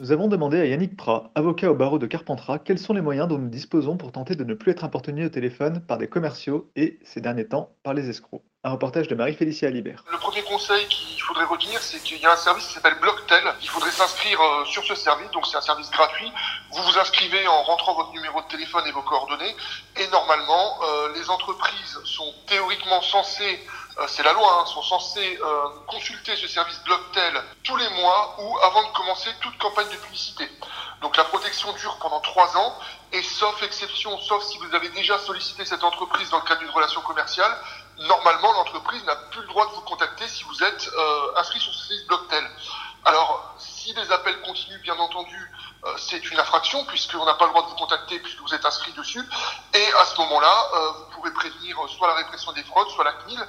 Nous avons demandé à Yannick Prat, avocat au barreau de Carpentras, quels sont les moyens dont nous disposons pour tenter de ne plus être importunés au téléphone par des commerciaux et, ces derniers temps, par les escrocs. Un reportage de Marie-Félicie Alibert. Le premier conseil qu'il faudrait retenir, c'est qu'il y a un service qui s'appelle Blocktel. Il faudrait s'inscrire euh, sur ce service, donc c'est un service gratuit. Vous vous inscrivez en rentrant votre numéro de téléphone et vos coordonnées. Et normalement, euh, les entreprises sont théoriquement censées euh, c'est la loi, hein, sont censés euh, consulter ce service Blocktel tous les mois ou avant de commencer toute campagne de publicité. Donc la protection dure pendant trois ans et sauf exception, sauf si vous avez déjà sollicité cette entreprise dans le cadre d'une relation commerciale, normalement l'entreprise n'a plus le droit de vous contacter si vous êtes euh, inscrit sur ce service Blocktel. Alors si les appels continuent, bien entendu, c'est une infraction puisqu'on n'a pas le droit de vous contacter puisque vous êtes inscrit dessus. Et à ce moment-là, vous pourrez prévenir soit la répression des fraudes, soit la CNIL.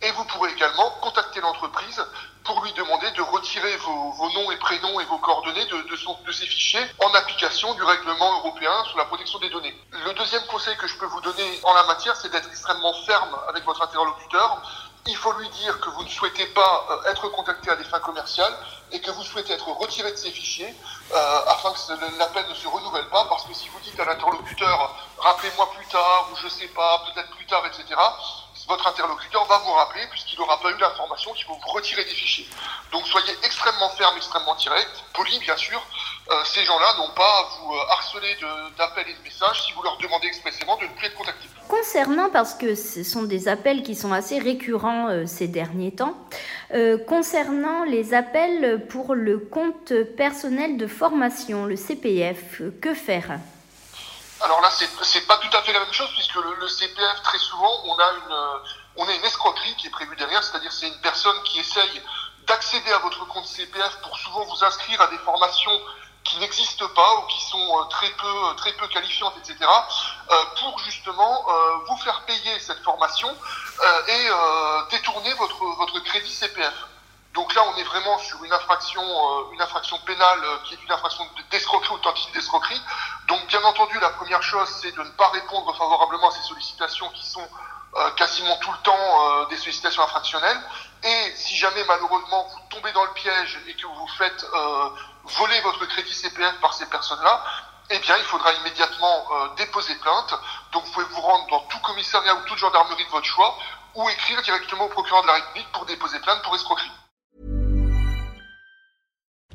Et vous pourrez également contacter l'entreprise pour lui demander de retirer vos, vos, noms et prénoms et vos coordonnées de, de, son, de, ces fichiers en application du règlement européen sur la protection des données. Le deuxième conseil que je peux vous donner en la matière, c'est d'être extrêmement ferme avec votre interlocuteur. Il faut lui dire que vous ne souhaitez pas euh, être contacté à des fins commerciales et que vous souhaitez être retiré de ces fichiers euh, afin que l'appel ne se renouvelle pas parce que si vous dites à l'interlocuteur rappelez-moi plus tard ou je sais pas, peut-être plus tard, etc., votre interlocuteur va vous rappeler puisqu'il n'aura pas eu l'information qu'il faut vous retirer des fichiers. Donc soyez extrêmement ferme, extrêmement direct, poli bien sûr. Euh, ces gens-là n'ont pas à vous euh, harceler d'appels et de messages si vous leur demandez expressément de ne plus être contactés. Concernant, parce que ce sont des appels qui sont assez récurrents euh, ces derniers temps, concernant les appels pour le compte personnel de formation, le CPF, que faire? Alors là, c'est pas tout à fait la même chose puisque le, le CPF, très souvent, on a une, euh, on a une escroquerie qui est prévue derrière, c'est-à-dire c'est une personne qui essaye d'accéder à votre compte CPF pour souvent vous inscrire à des formations qui n'existent pas ou qui sont euh, très peu, très peu qualifiantes, etc., euh, pour justement euh, vous faire payer cette formation euh, et détourner votre, votre crédit CPF. Donc là, on est vraiment sur une infraction, euh, une infraction pénale euh, qui est une infraction d'escroquerie ou d'escroquerie. Donc bien entendu, la première chose, c'est de ne pas répondre favorablement à ces sollicitations qui sont euh, quasiment tout le temps des sollicitations infractionnelles. Et si jamais malheureusement vous tombez dans le piège et que vous faites voler votre crédit CPF par ces personnes-là, eh bien, il faudra immédiatement déposer plainte. Donc, vous pouvez vous rendre dans tout commissariat ou toute gendarmerie de votre choix ou écrire directement au procureur de la République pour déposer plainte pour escroquerie.